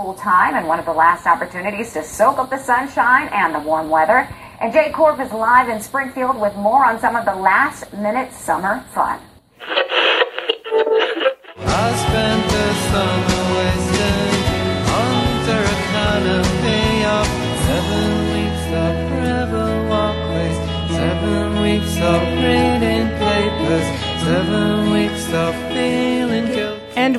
school time and one of the last opportunities to soak up the sunshine and the warm weather. And Jay Corp is live in Springfield with more on some of the last minute summer fun. Seven weeks of forever walkways, seven weeks of reading papers, seven weeks of guilty.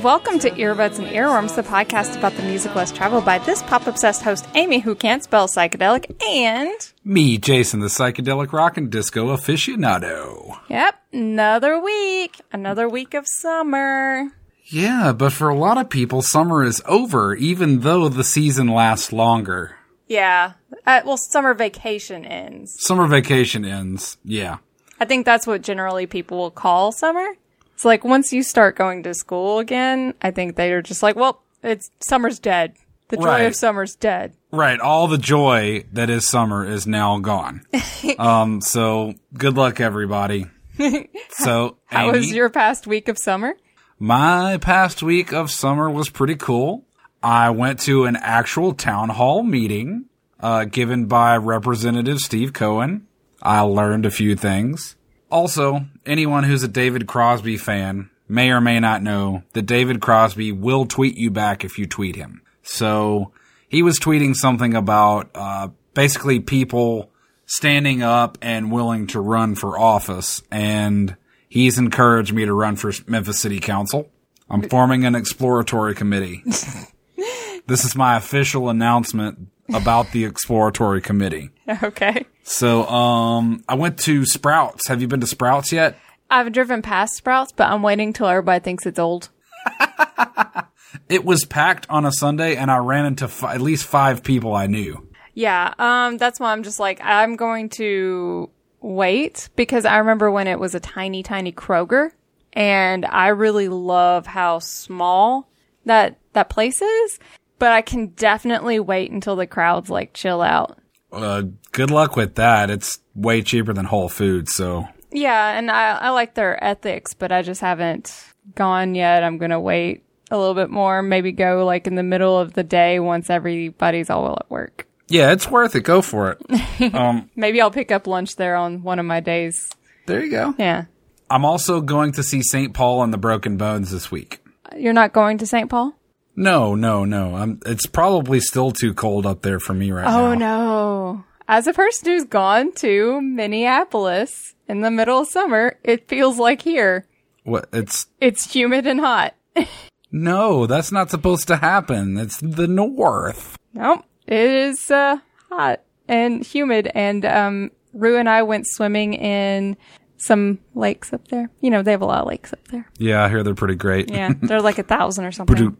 And welcome to Earbuds and Earworms, the podcast about the music less traveled by this pop obsessed host, Amy, who can't spell psychedelic, and. Me, Jason, the psychedelic rock and disco aficionado. Yep, another week. Another week of summer. Yeah, but for a lot of people, summer is over, even though the season lasts longer. Yeah. Uh, well, summer vacation ends. Summer vacation ends. Yeah. I think that's what generally people will call summer. It's like once you start going to school again, I think they are just like, well, it's summer's dead. The joy Right. of summer's dead. Right. All the joy that is summer is now gone. um, so good luck, everybody. So, How Amy, was your past week of summer? my past week of summer was pretty cool. I went to an actual town hall meeting, uh, given by Representative Steve Cohen. I learned a few things. Also, anyone who's a David Crosby fan may or may not know that David Crosby will tweet you back if you tweet him. So he was tweeting something about uh, basically people standing up and willing to run for office, and he's encouraged me to run for Memphis City Council. I'm forming an exploratory committee. this is my official announcement about the exploratory committee. Okay. So, um, I went to Sprouts. Have you been to Sprouts yet? I've driven past Sprouts, but I'm waiting till everybody thinks it's old. It was packed on a Sunday, and I ran into fi- at least five people I knew. Yeah, um, that's why I'm just like, I'm going to wait because I remember when it was a tiny, tiny Kroger and I really love how small that, that place is, but I can definitely wait until the crowds like chill out. Uh, good luck with that. It's way cheaper than Whole Foods, so Yeah, and I, I like their ethics, but I just haven't gone yet. I'm going to wait a little bit more, maybe go like in the middle of the day once everybody's all at work. yeah, it's worth it. Go for it. Maybe I'll pick up lunch there on one of my days. there you go. Yeah. I'm also going to see St. Paul and the Broken Bones this week. You're not going to St. Paul? No, no, no. I'm, it's probably still too cold up there for me right now. Oh no. As a person who's gone to Minneapolis in the middle of summer, it feels like here. What? It's It's humid and hot. no. That's not supposed to happen. It's the North. Nope. It is uh, hot and humid and um Rue and I went swimming in some lakes up there. You know, they have a lot of lakes up there. Yeah, I hear they're pretty great. Yeah. They're like a thousand or something.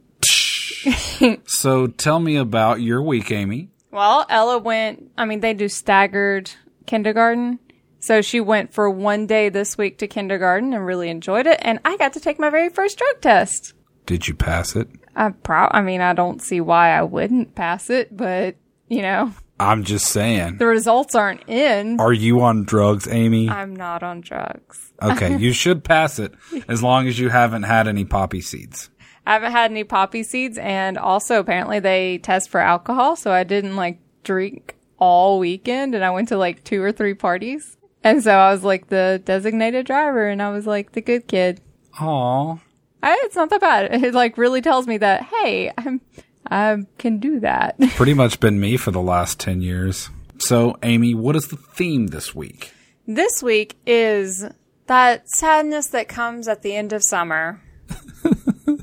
so tell me about your week, Amy. Well, Ella went, I mean, they do staggered kindergarten. So she went for one day this week to kindergarten and really enjoyed it. And I got to take my very first drug test. Did you pass it? I pro, I mean, I don't see why I wouldn't pass it, but you know, I'm just saying. the results aren't in. Are you on drugs, Amy? I'm not on drugs. Okay, you should pass it as long as you haven't had any poppy seeds. I haven't had any poppy seeds. And also apparently they test for alcohol. So I didn't like drink all weekend and I went to like two or three parties. And so I was like the designated driver and I was like the good kid. Aw. I, it's not that bad. It like really tells me that hey, I'm I can do that. Pretty much been me for the last 10 years. So, Amy, what is the theme this week? this week is that sadness that comes at the end of summer.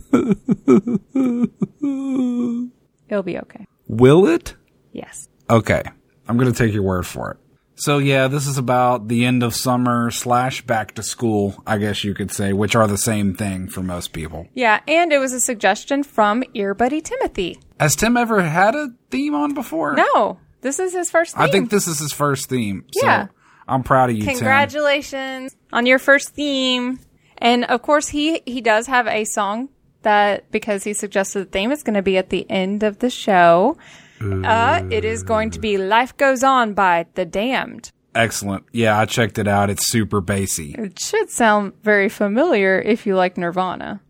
It'll be okay. Will it? Yes. Okay. I'm going to take your word for it. So yeah, this is about the end of summer slash back to school, I guess you could say, which are the same thing for most people. Yeah, and it was a suggestion from Ear Buddy Timothy. Has Tim ever had a theme on before? No, this is his first theme. I think this is his first theme. So Yeah. I'm proud of you, Tim. Congratulations on your first theme. And of course, he he does have a song that because he suggested the theme is going to be at the end of the show. Uh, it is going to be "Life Goes On" by The Damned. Excellent. Yeah, I checked it out. It's super bassy. It should sound very familiar if you like Nirvana.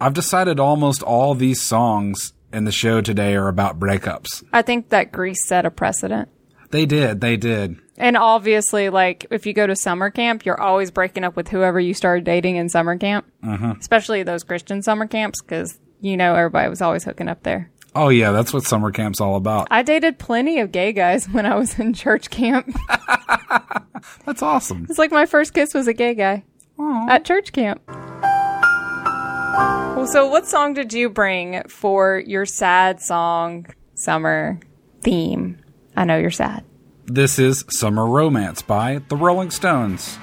I've decided almost all these songs in the show today are about breakups. I think that Grease set a precedent. They did. They did. And obviously, like, if you go to summer camp, you're always breaking up with whoever you started dating in summer camp. Mm-hmm. Especially those Christian summer camps, because, you know, everybody was always hooking up there. Oh yeah, that's what summer camp's all about. I dated plenty of gay guys when I was in church camp. That's awesome. it's like my first kiss was a gay guy at church camp. Well, so what song did you bring for your sad song summer theme? I know you're sad. This is Summer Romance by the Rolling Stones.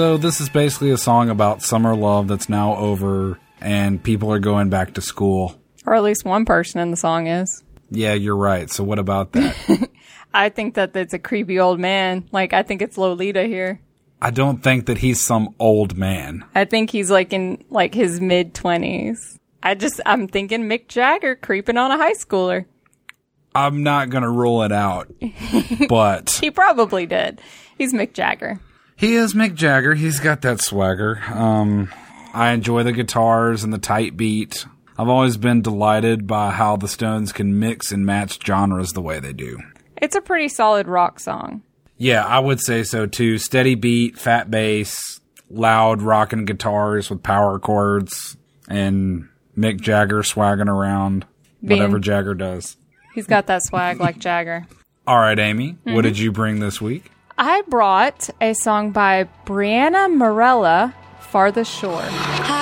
So this is basically a song about summer love that's now over and people are going back to school. Or at least one person in the song is. Yeah, you're right. So what about that? I think that it's a creepy old man. Like, I think it's Lolita here. I don't think that he's some old man. I think he's like in like his mid twenties. I just I'm thinking Mick Jagger creeping on a high schooler. I'm not going to rule it out, but He probably did. He's Mick Jagger. He is Mick Jagger. He's got that swagger. Um, I enjoy the guitars and the tight beat. I've always been delighted by how the Stones can mix and match genres the way they do. It's a pretty solid rock song. Yeah, I would say so too. Steady beat, fat bass, loud rocking guitars with power chords, and Mick Jagger swagging around Being- whatever Jagger does. He's got that swag like Jagger. All right, Amy, what did you bring this week? I brought a song by Brianna Marela, Farthest Shore. I've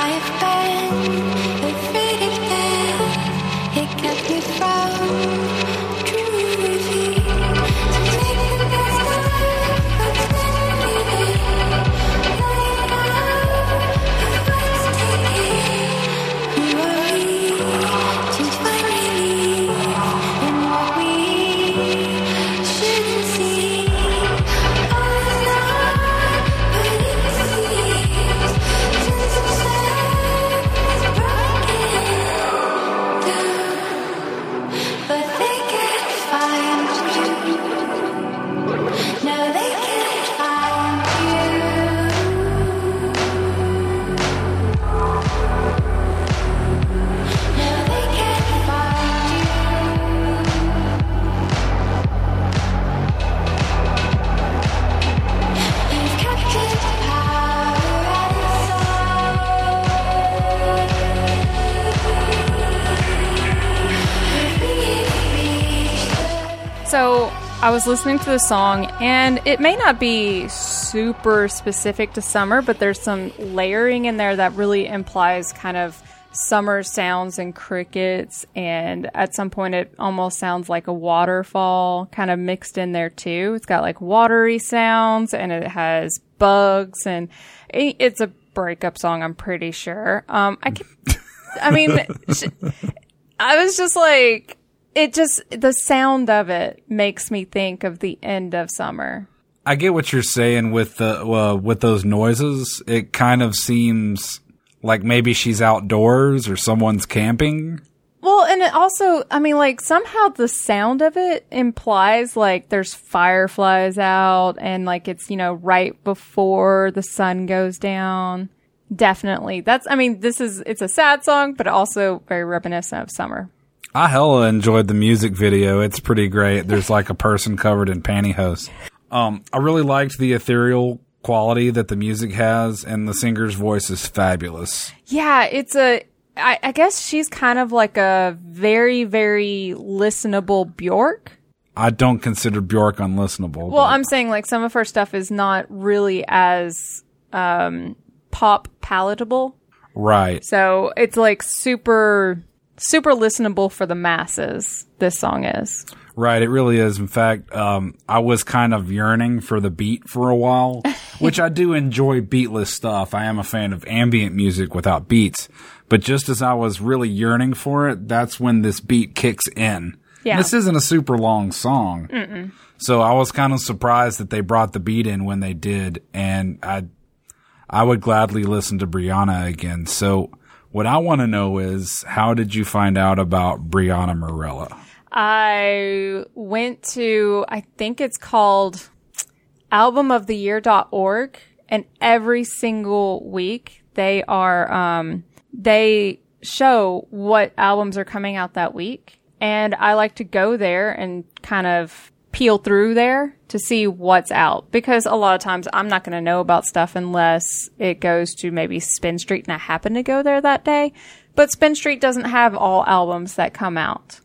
So I was listening to the song, and it may not be super specific to summer, but there's some layering in there that really implies kind of summer sounds and crickets. And at some point, it almost sounds like a waterfall kind of mixed in there too. It's got like watery sounds, and it has bugs, and it's a breakup song. I'm pretty sure. Um, I can, I mean. I was just like, it just, the sound of it makes me think of the end of summer. I get what you're saying with the uh, with those noises. It kind of seems like maybe she's outdoors or someone's camping. Well, and it also, I mean, like somehow the sound of it implies like there's fireflies out and like it's, you know, right before the sun goes down. Definitely. That's, I mean, this is, it's a sad song, but also very reminiscent of summer. I hella enjoyed the music video. It's pretty great. There's like a person covered in pantyhose. Um, I really liked the ethereal quality that the music has, and the singer's voice is fabulous. Yeah, it's a. I, I guess she's kind of like a very, very listenable Bjork. I don't consider Bjork unlistenable. Well, I'm saying like some of her stuff is not really as um, pop palatable. Right. So it's like super, super listenable for the masses. This song is. Right, it really is. In fact, um, I was kind of yearning for the beat for a while, which I do enjoy beatless stuff. I am a fan of ambient music without beats. But just as I was really yearning for it, that's when this beat kicks in. Yeah. This isn't a super long song. So I was kind of surprised that they brought the beat in when they did, and I, I would gladly listen to Brianna again. So what I want to know is, how did you find out about Brianna Marela? I went to, I think it's called albumoftheyear.org and every single week they are, um, they show what albums are coming out that week. And I like to go there and kind of peel through there to see what's out because a lot of times I'm not going to know about stuff unless it goes to maybe Spin Street and I happen to go there that day. But Spin Street doesn't have all albums that come out.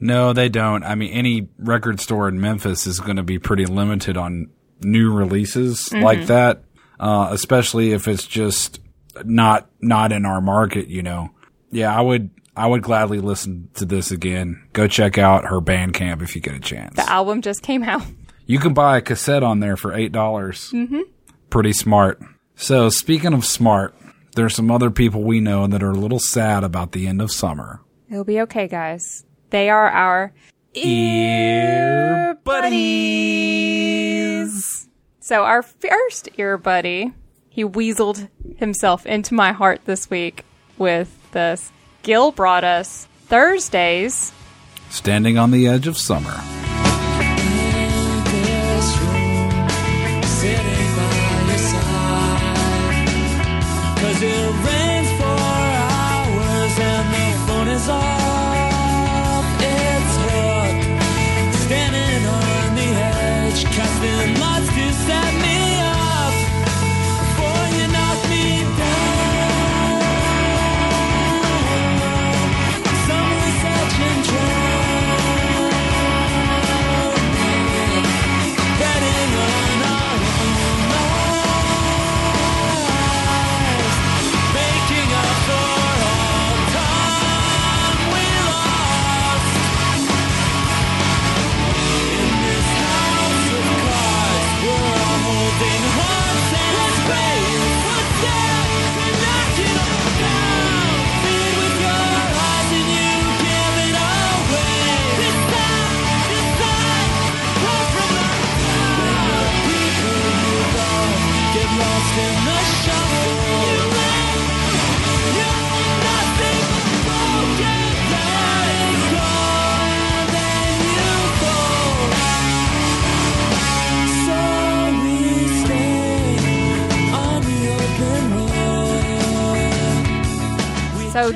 No, they don't. I mean, any record store in Memphis is going to be pretty limited on new releases like that, uh, especially if it's just not not in our market. You know, yeah, I would I would gladly listen to this again. Go check out her Bandcamp if you get a chance. The album just came out. You can buy a cassette on there for eight dollars. Mm-hmm. Pretty smart. So speaking of smart, there's some other people we know that are a little sad about the end of summer. It'll be okay, guys. They are our Ear buddies. So our first ear buddy, he weaseled himself into my heart this week with this. Gil brought us Thursday's. Standing on the edge of summer.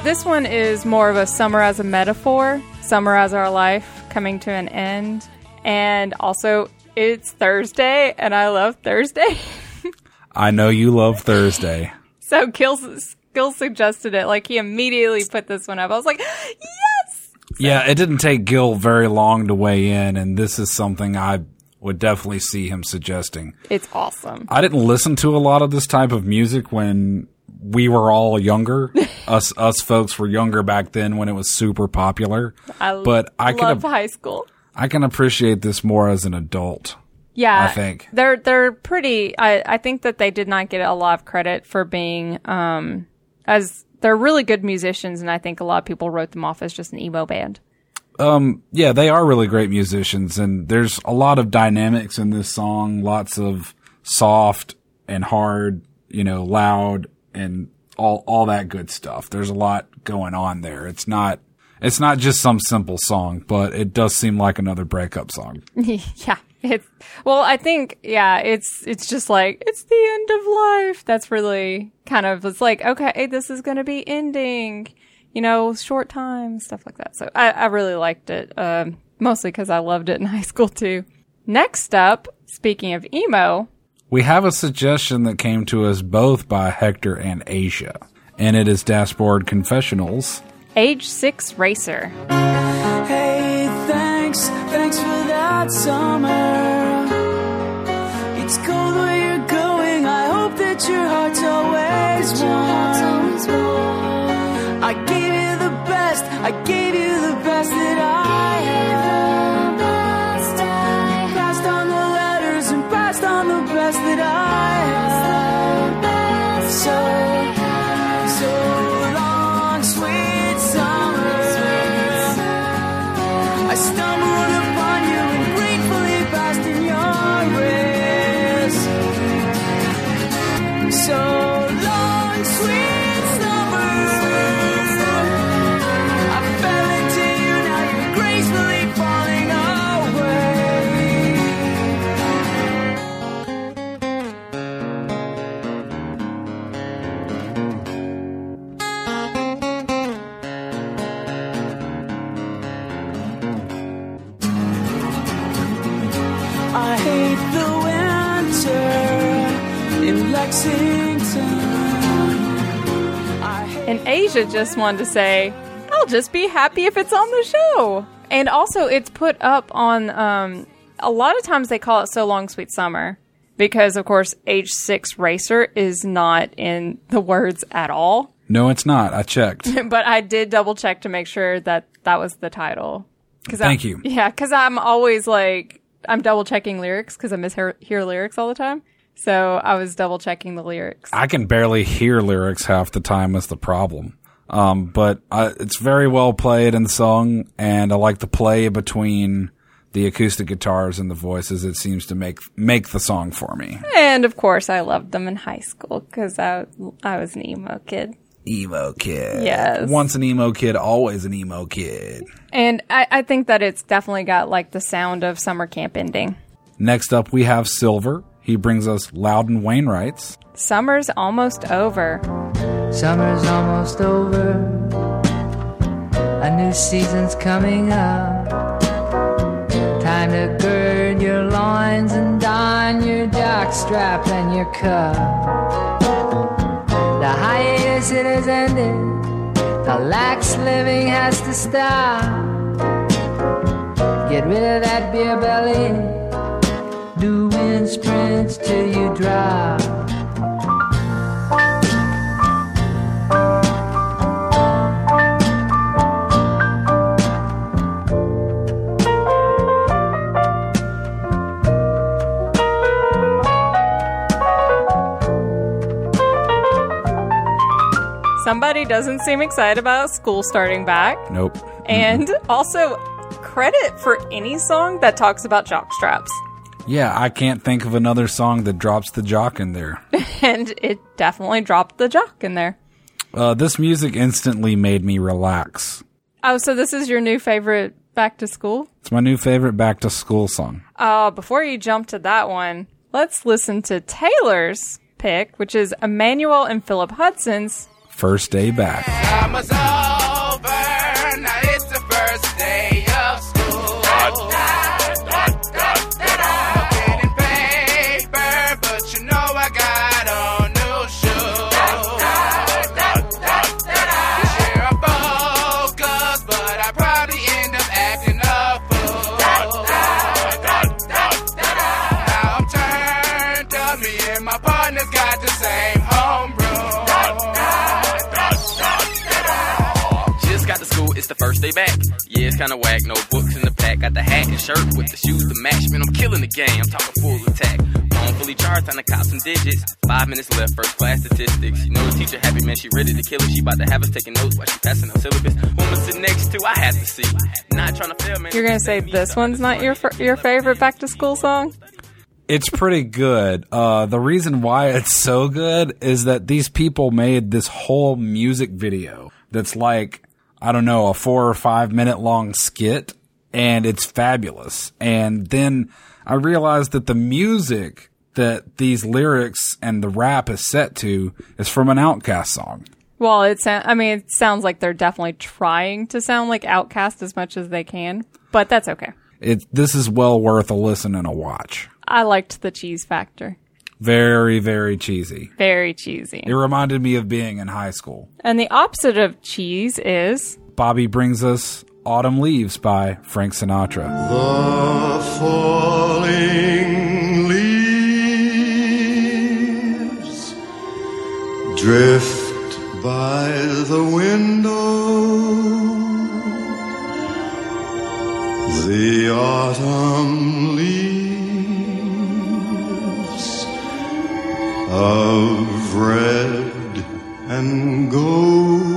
This one is more of a summer as a metaphor, summer as our life coming to an end. And also it's Thursday and I love Thursday. I know you love Thursday. so Gil, Gil suggested it. Like he immediately put this one up. I was like, yes! Yeah, it didn't take Gil very long to weigh in, and this is something I would definitely see him suggesting. It's awesome. I didn't listen to a lot of this type of music when we were all younger. us us folks were younger back then when it was super popular. I but I love can high school. I can appreciate this more as an adult. Yeah, I think. they're they're pretty. I I think that they did not get a lot of credit for being um as they're really good musicians, and I think a lot of people wrote them off as just an emo band. Um, yeah, they are really great musicians, and there's a lot of dynamics in this song. Lots of soft and hard, you know, loud and all all that good stuff. There's a lot going on there. It's not it's not just some simple song, but it does seem like another breakup song. yeah, it's well, I think yeah, it's it's just like it's the end of life. That's really kind of it's like okay, this is gonna be ending. You know, short time stuff like that. So I, I really liked it, um, mostly because I loved it in high school too. Next up, speaking of emo, We have a suggestion that came to us both by Hector and Asia, and it is Dashboard Confessional's. Age Six Racer. Hey, thanks, thanks for that summer. It's cold where you're going. I hope that your heart's always always warm. Asia just wanted to say, I'll just be happy if it's on the show. And also, it's put up on, um, a lot of times they call it So Long Sweet Summer because, of course, Age Six Racer is not in the words at all. No, it's not. I checked. but I did double check to make sure that that was the title. Cause Thank I, you. Yeah, because I'm always like, I'm double checking lyrics because I mishear hear lyrics all the time. So I was double checking the lyrics. I can barely hear lyrics half the time is the problem. Um, but uh, it's very well played and sung, and I like the play between the acoustic guitars and the voices. It seems to make make the song for me. And of course, I loved them in high school because I, I was an emo kid. Emo kid. Yes. Once an emo kid, always an emo kid. And I, I think that it's definitely got like the sound of summer camp ending. Next up, we have Silver. He brings us Loudon Wainwright's. Summer's almost over. Summer's almost over. A new season's coming up. Time to gird your loins and don your jockstrap and your cup. The hiatus it has ended. The lax living has to stop. Get rid of that beer belly. Do sprints till you drop. Somebody doesn't seem excited about school starting back. Nope. And also, credit for any song that talks about jock straps. Yeah, I can't think of another song that drops the jock in there. And it definitely dropped the jock in there. Uh, this music instantly made me relax. Oh, so this is your new favorite back to school? It's my new favorite back to school song. Uh, before you jump to that one, let's listen to Taylor's pick, which is Emmanuel and Philip Hudson's First day back. It's the first day back. Yeah, it's kinda whack, no books in the pack. Got the hat and shirt with the shoes to match. Man, I'm killing the game, I'm talking full attack. Phone fully charged, time to cop some digits. Five minutes left, first class statistics. You know the teacher happy, man, she ready to kill it. She about to have us taking notes while she passing her syllabus. Woman sit next to, I have to see. Not trying to fail, man. You're gonna say this one's not your your favorite back to school song? It's pretty good. Uh, the reason why it's so good is that these people made this whole music video that's like, I don't know, a four or five minute long skit and it's fabulous. And then I realized that the music that these lyrics and the rap is set to is from an OutKast song. Well, it's I mean, it sounds like they're definitely trying to sound like OutKast as much as they can, but that's okay. It, this is well worth a listen and a watch. I liked the cheese factor. Very, very cheesy. Very cheesy. It reminded me of being in high school. And the opposite of cheese is Bobby brings us Autumn Leaves by Frank Sinatra. The falling leaves drift by the window. The autumn leaves of red and gold.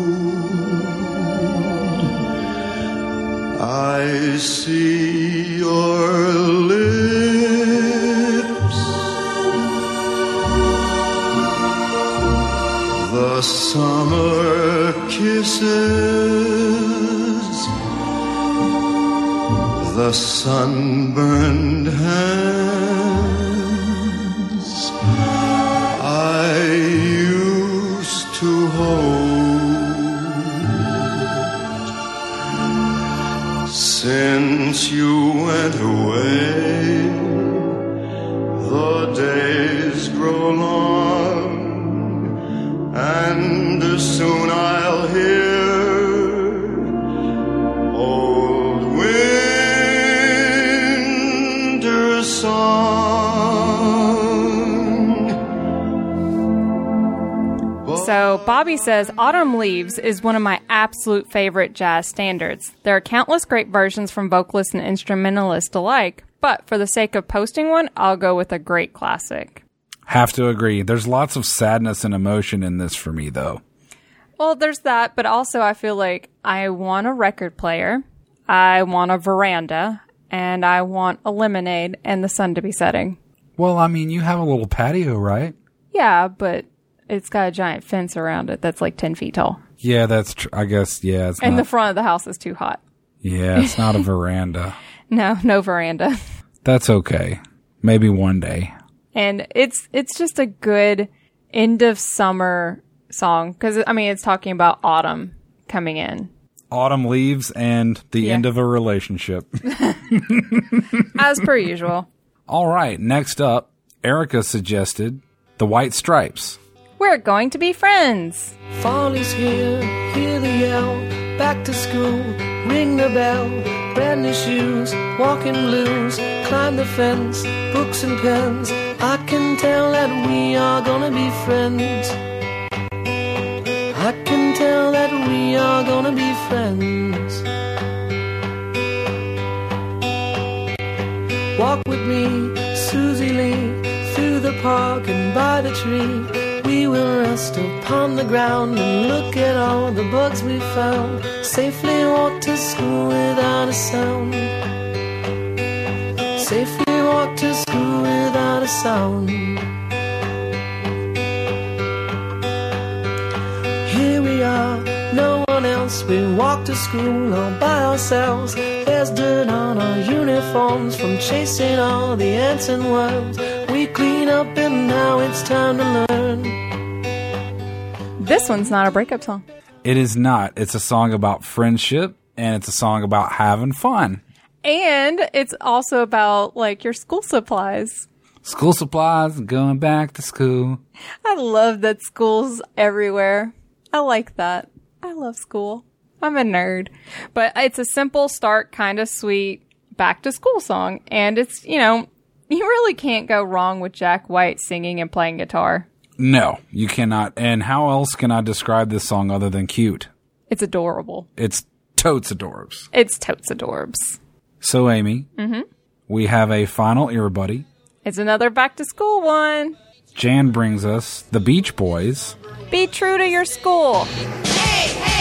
I see your lips. The summer kisses, the sunburned hands went away, the days grow long and soon I'll hear. So, Bobby says Autumn Leaves is one of my absolute favorite jazz standards. There are countless great versions from vocalists and instrumentalists alike, but for the sake of posting one, I'll go with a great classic. Have to agree. There's lots of sadness and emotion in this for me, though. Well, there's that, but also I feel like I want a record player, I want a veranda, and I want a lemonade and the sun to be setting. Well, I mean, you have a little patio, right? Yeah, but it's got a giant fence around it that's like 10 feet tall. Yeah, that's true. I guess, yeah. It's And not, the front of the house is too hot. yeah, it's not a veranda. No, no veranda. That's okay. Maybe one day. and it's it's just a good end of summer song because I mean it's talking about autumn coming in Autumn leaves and the Yeah. end of a relationship. as per usual. All right, next up, Erica suggested The White Stripes. We're going to be friends. Fall is here, hear the yell. Back to school, ring the bell. Brand new shoes, walking blues. Climb the fence, books and pens. I can tell that we are gonna be friends. I can tell that we are gonna be friends. Walk with me, Susie Lee, through the park and by the tree. Will rest upon the ground and look at all the bugs we found. Safely walk to school without a sound. Safely walk to school without a sound. Here we are, no one else. We walk to school all by ourselves. There's dirt on our uniforms from chasing all the ants and worms. We clean up and now it's time to learn. This one's not a breakup song. It is not. It's a song about friendship and it's a song about having fun. And it's also about like your school supplies. School supplies, going back to school. I love that school's everywhere. I like that. I love school. I'm a nerd. But it's a simple start, kind of sweet back to school song. And it's, you know, you really can't go wrong with Jack White singing and playing guitar. No, you cannot. And how else can I describe this song other than cute? It's adorable. It's totes adorbs. It's totes adorbs. So, Amy, Mhm. we have a final ear buddy. It's another back to school one. Jan brings us the Beach Boys. Be true to your school. Hey, hey,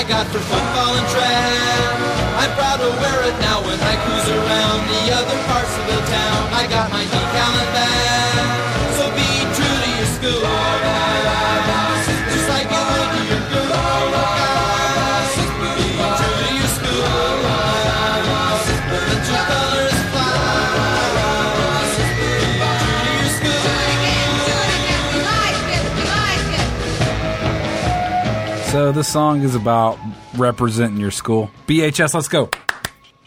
I got for football and track. I'm proud to wear it now when I cruise around the other parts of the town. I got my decal So, this song is about representing your school. BHS, let's go.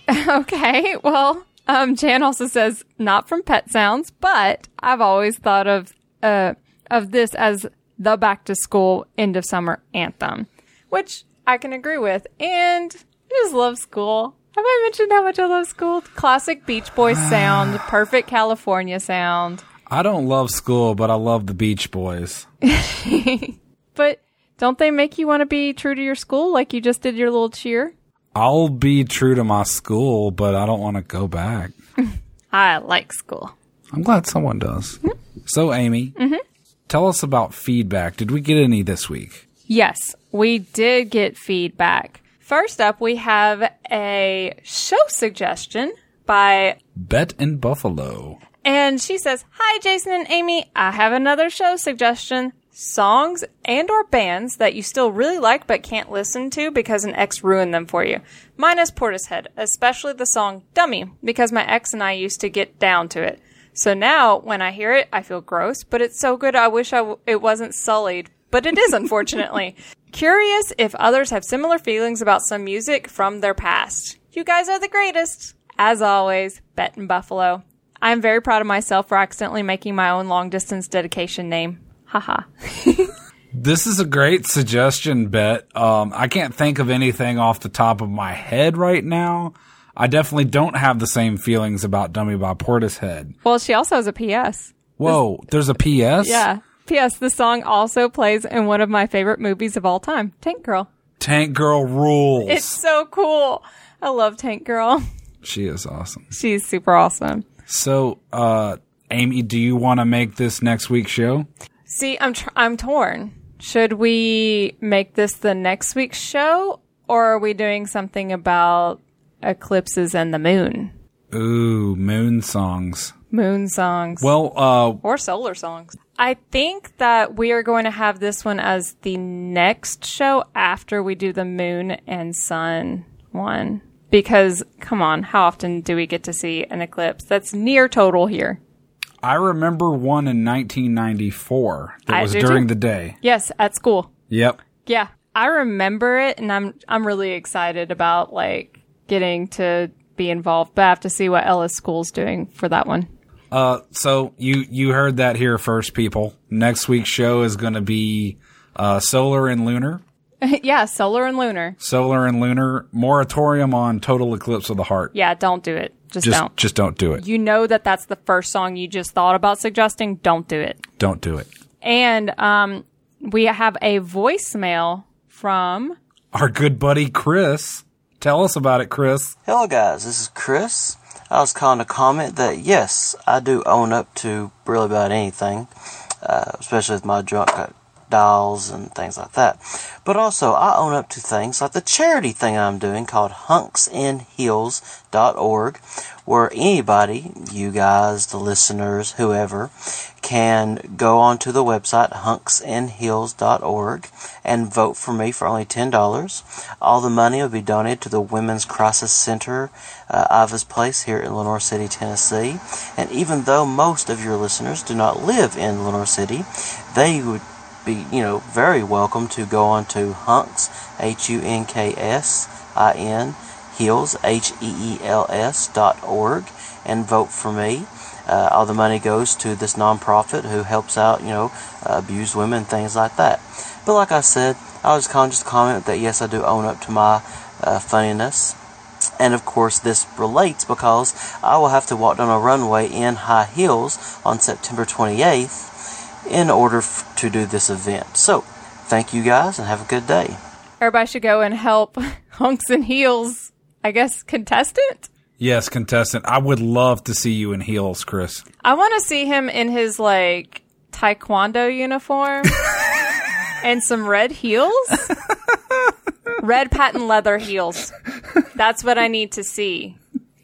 okay, well, Um, Jan also says not from Pet Sounds, but I've always thought of uh of this as the back to school end of summer anthem, which I can agree with. And I just love school. Have I mentioned how much I love school? Classic Beach Boys sound, perfect California sound. I don't love school, but I love the Beach Boys. But don't they make you want to be true to your school like you just did your little cheer? I'll be true to my school, but I don't want to go back. I like school. I'm glad someone does. So, Amy, mm-hmm. tell us about feedback. Did we get any this week? Yes, we did get feedback. First up, we have a show suggestion by, Bet in Buffalo. and she says, Hi, Jason and Amy. I have another show suggestion. Songs and or bands that you still really like but can't listen to because an ex ruined them for you. Minus Portishead, especially the song Dummy, because my ex and I used to get down to it. So now, when I hear it, I feel gross, but it's so good I wish I w- it wasn't sullied. But it is, unfortunately. Curious if others have similar feelings about some music from their past. You guys are the greatest. As always, Bet and Buffalo. I'm very proud of myself for accidentally making my own long distance dedication name. Haha. This is a great suggestion, Bet. Um, I can't think of anything off the top of my head right now. I definitely don't have the same feelings about Dummy by Portishead. Well, she also has a PS. Whoa, there's a PS? Yeah. P.S. The song also plays in one of my favorite movies of all time, Tank Girl. Tank Girl rules. It's so cool. I love Tank Girl. she is awesome. She's super awesome. So, uh, Amy, do you want to make this next week's show? See, I'm tr- I'm torn. Should we make this the next week's show, or are we doing something about eclipses and the moon? Ooh, moon songs. Moon songs. Well, uh, or solar songs. I think that we are going to have this one as the next show after we do the moon and sun one. Because, come on, how often do we get to see an eclipse? That's near total here. I remember one in 1994 that I was during too. the day. Yes, at school. Yep. Yeah, I remember it, and I'm I'm really excited about like getting to be involved. But I have to see what Ella's School's doing for that one. Uh, so you you heard that here first, people. Next week's show is going to be uh, solar and lunar. yeah, solar and lunar. Solar and lunar moratorium on total eclipse of the heart. Yeah, don't do it. Just, Just don't. just don't do it. You know that that's the first song you just thought about suggesting. Don't do it. Don't do it. And um, we have a voicemail from. Our good buddy Chris. Tell us about it, Chris. Hello, guys. This is Chris. I was calling to comment that yes, I do own up to really about anything, uh, especially with my drunk dolls and things like that. But also, I own up to things like the charity thing I'm doing called hunksinheels.org, where anybody, you guys, the listeners, whoever, can go onto the website hunksinheels.org and vote for me for only $10. All the money will be donated to the Women's Crisis Center, uh, Iva's Place here in Lenoir City, Tennessee. And even though most of your listeners do not live in Lenoir City, they would be, you know, very welcome to go on to Hunks, H-U-N-K-S-I-N, Heels, H-E-E-L-S dot org, and vote for me. Uh, all the money goes to this nonprofit who helps out, you know, uh, abused women, things like that. But like I said, I was calling just to comment that yes, I do own up to my uh, funniness. And of course, this relates because I will have to walk down a runway in high heels on September 28th in order f- to do this event. So, thank you guys and have a good day. Everybody should go and help Hunks and Heels, I guess, contestant. Yes, contestant. I would love to see you in heels, Chris. I want to see him in his like taekwondo uniform and some red heels. red patent leather heels. That's what I need to see.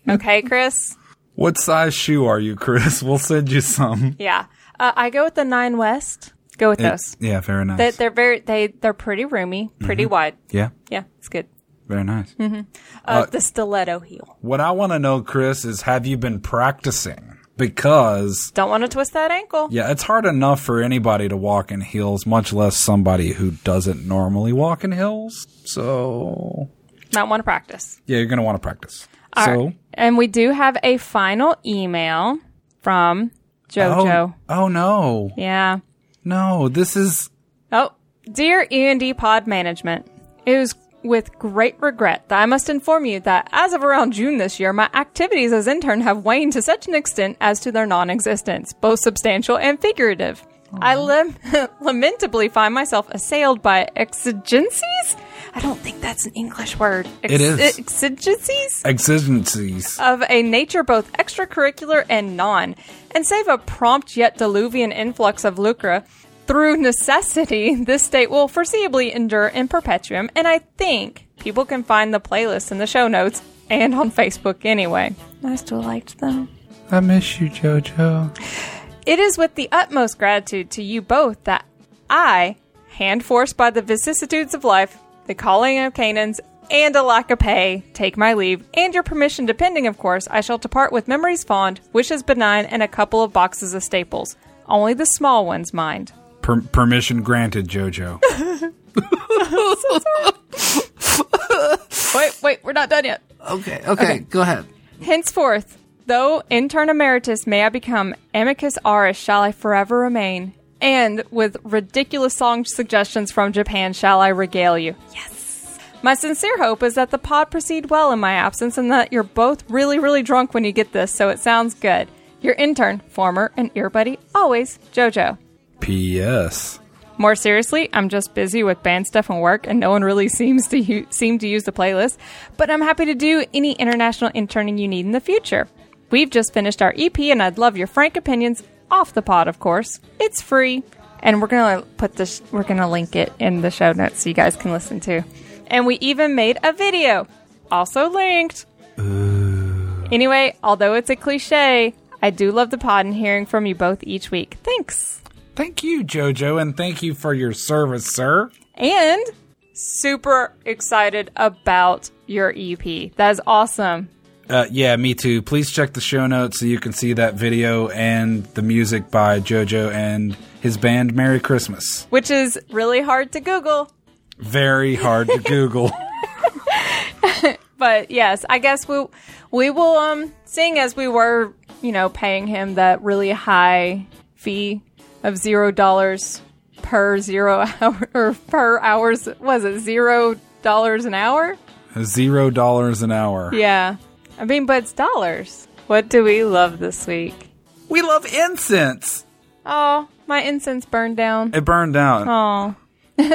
Okay, Chris? What size shoe are you, Chris? We'll send you some. Yeah. Uh, I go with the Nine West. Go with those. Yeah, very nice. They, they're very they they're pretty roomy, pretty wide. yeah, Yeah, it's good. very nice. Mm-hmm. Uh, the stiletto heel. What I want to know, Chris, is have you been practicing? Because Don't want to twist that ankle. yeah, it's hard enough for anybody to walk in heels, much less somebody who doesn't normally walk in heels. So Not want to practice. Yeah, you're gonna want to practice. So. And we do have a final email from JoJo. oh, oh no, Yeah. no, this is Oh, dear E&E Pod Management, it was with great regret that I must inform you that as of around June this year, my activities as intern have waned to such an extent as to their non-existence, both substantial and figurative. I lam- lamentably find myself assailed by exigencies. I don't think that's an English word. It is. exigencies exigencies. of a nature both extracurricular and non, and save a prompt yet diluvian influx of lucre, through necessity, this state will foreseeably endure in perpetuum, and I think people can find the playlist in the show notes and on Facebook anyway. I still liked them. I miss you, JoJo. It is with the utmost gratitude to you both that I, hand forced by the vicissitudes of life, the calling of Canaans, and a lack of pay, take my leave, and your permission depending, of course, I shall depart with memories fond, wishes benign, and a couple of boxes of staples. Only the small ones, mind. Per- permission granted, JoJo. Wait, wait, we're not done yet. okay, okay, go ahead. Henceforth, though intern emeritus may I become, amicus auris shall I forever remain, and with ridiculous song suggestions from Japan shall I regale you. Yes. My sincere hope is that the pod proceed well in my absence and that you're both really, really drunk when you get this, so it sounds good. Your intern, former, and ear buddy, always, JoJo. P.S. More seriously, I'm just busy with band stuff and work, and no one really seems to u- seem to use the playlist. But I'm happy to do any international interning you need in the future. We've just finished our EP, and I'd love your frank opinions off the pod, of course. It's free, and we're gonna put this. We're gonna link it in the show notes so you guys can listen to. And we even made a video, also linked. Anyway, although it's a cliche, I do love the pod and hearing from you both each week. Thanks. Thank you, JoJo, and thank you for your service, sir. and super excited about your EP. That is awesome. Uh, yeah, me too. Please check the show notes so you can see that video and the music by JoJo and his band Merry Christmas. Which is really hard to Google. Very hard to Google. But yes, I guess we we will um seeing as we were, you know, paying him that really high fee of zero dollars per zero hour or per hours was it zero dollars an hour? Zero dollars an hour. Yeah. I mean but it's dollars. What do we love this week? We love incense. Oh, my incense burned down. It burned down. Oh.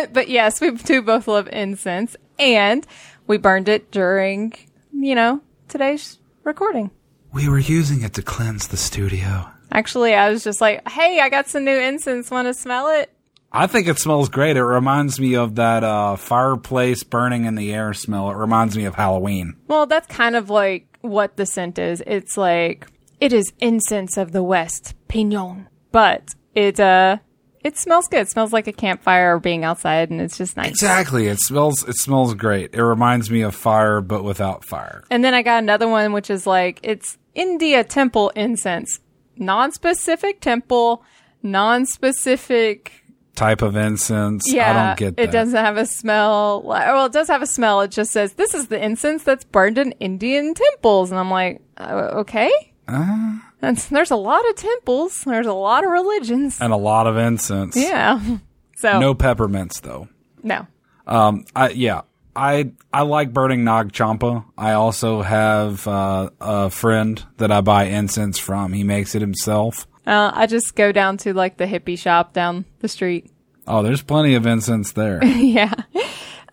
but yes, we do both love incense, and we burned it during, you know, today's recording. We were using it to cleanse the studio. Actually, I was just like, hey, I got some new incense. Want to smell it? I think it smells great. It reminds me of that uh, fireplace burning in the air smell. It reminds me of Halloween. Well, that's kind of like what the scent is. It's like, it is incense of the West, piñon. But it, uh, it smells good. It smells like a campfire or being outside, and it's just nice. Exactly. It smells. It smells great. It reminds me of fire, but without fire. And then I got another one, which is like it's India temple incense, non-specific temple, non-specific. Type of incense. Yeah, I don't get that. it doesn't have a smell. Well, it does have a smell. It just says this is the incense that's burned in Indian temples, and I'm like, uh, okay. Uh, That's, there's a lot of temples. There's a lot of religions. and a lot of incense. Yeah. So No peppermints though. no. Um. I yeah. I I like burning Nag Champa. I also have uh, a friend that I buy incense from. He makes it himself. Uh, I just go down to like the hippie shop down the street. Oh, there's plenty of incense there. yeah.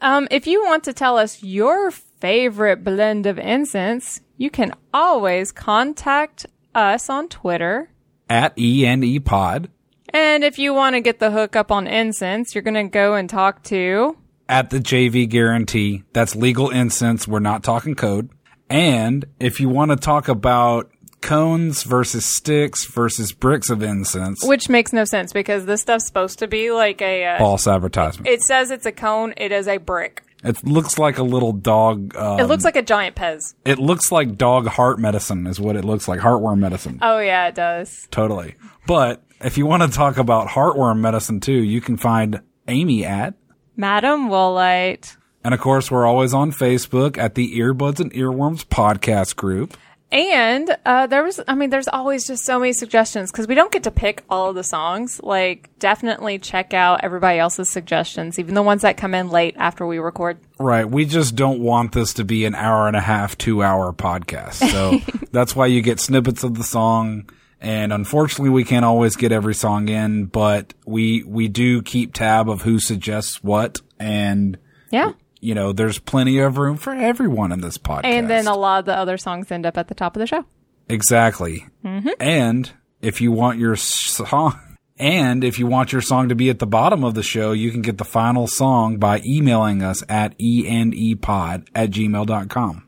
Um, if you want to tell us your favorite blend of incense, you can always contact us on Twitter. At E N E Pod. And if you want to get the hook up on incense, you're going to go and talk to. At the JV Guarantee. That's legal incense. We're not talking code. And if you want to talk about cones versus sticks versus bricks of incense, Which makes no sense because this stuff's supposed to be like a. Uh, false advertisement. it says it's a cone, it is a brick. It looks like a little dog. Um, It looks like a giant Pez. it looks like dog heart medicine is what it looks like. Heartworm medicine. Oh, yeah, it does. Totally. But if you want to talk about heartworm medicine too, you can find Amy at Madam Woolite. And of course, we're always on Facebook at the Earbuds and Earworms podcast group. And uh, there was, I mean, there's always just so many suggestions because we don't get to pick all of the songs. Like, definitely check out everybody else's suggestions, even the ones that come in late after we record. Right. We just don't want this to be an hour and a half, two hour podcast. So that's why you get snippets of the song. And unfortunately, we can't always get every song in, but we, we do keep tab of who suggests what. And, Yeah. You know, there's plenty of room for everyone in this podcast. And then a lot of the other songs end up at the top of the show. Exactly. Mm-hmm. And if you want your song, and if you want your song to be at the bottom of the show, you can get the final song by emailing us at e enepod at gmail.com.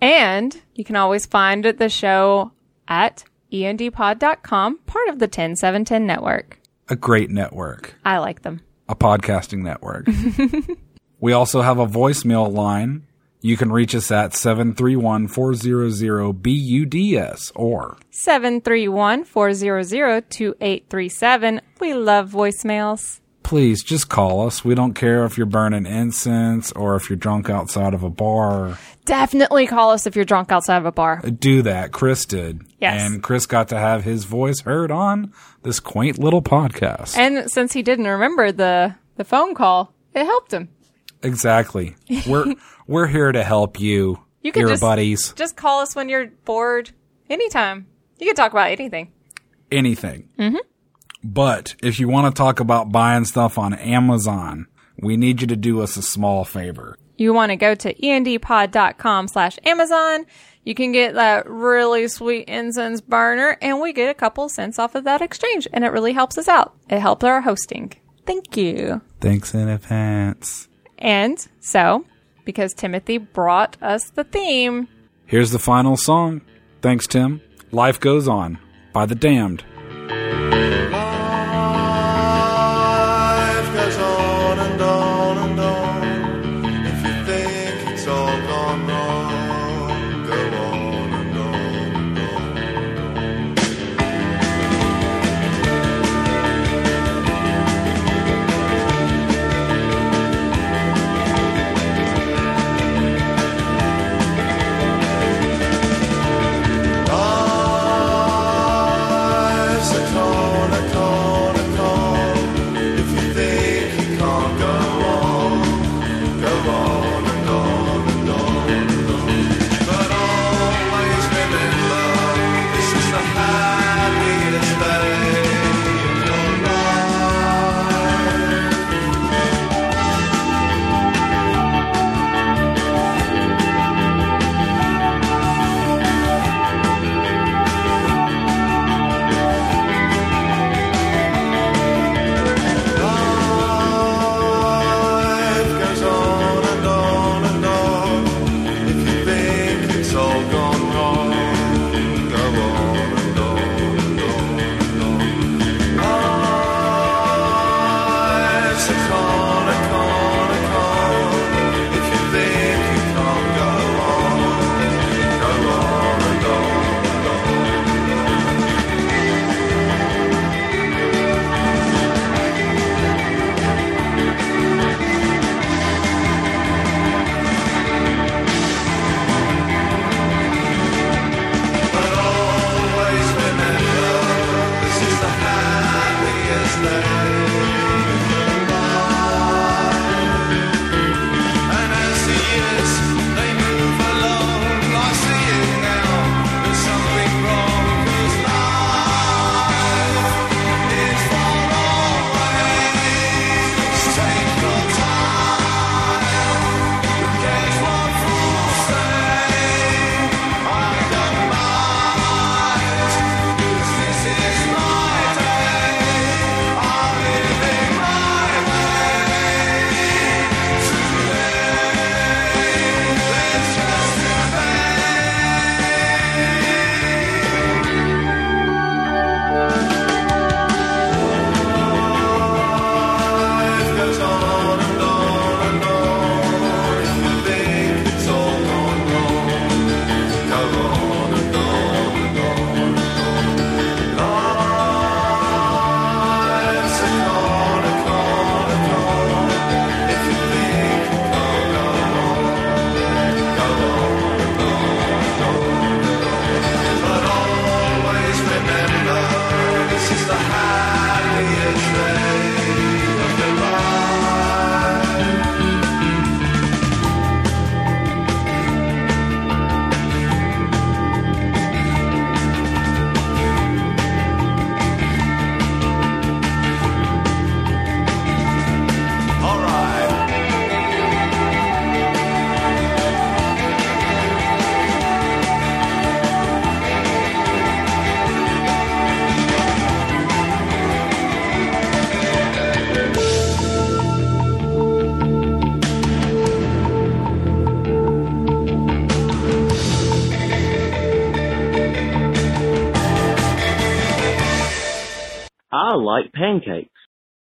And you can always find the show at endpod.com, part of the 10710 network. A great network, I like them. a podcasting network. we also have a voicemail line. You can reach us at 731-400-BUDS or 731-400-2837. We love voicemails. please just call us. We don't care if you're burning incense or if you're drunk outside of a bar. Definitely call us if you're drunk outside of a bar. do that. Chris did. Yes. And Chris got to have his voice heard on this quaint little podcast. And since he didn't remember the, the phone call, it helped him. Exactly. We're we're here to help you, You can your just, buddies. just call us when you're bored anytime. You can talk about anything. Anything. Mm-hmm. But if you want to talk about buying stuff on Amazon, we need you to do us a small favor. you want to go to endpod.com slash Amazon. You can get that really sweet incense burner and we get a couple cents off of that exchange and it really helps us out. It helps our hosting. Thank you. Thanks in advance. And so, because Timothy brought us the theme, Here's the final song. Thanks, Tim. Life Goes On by The Damned.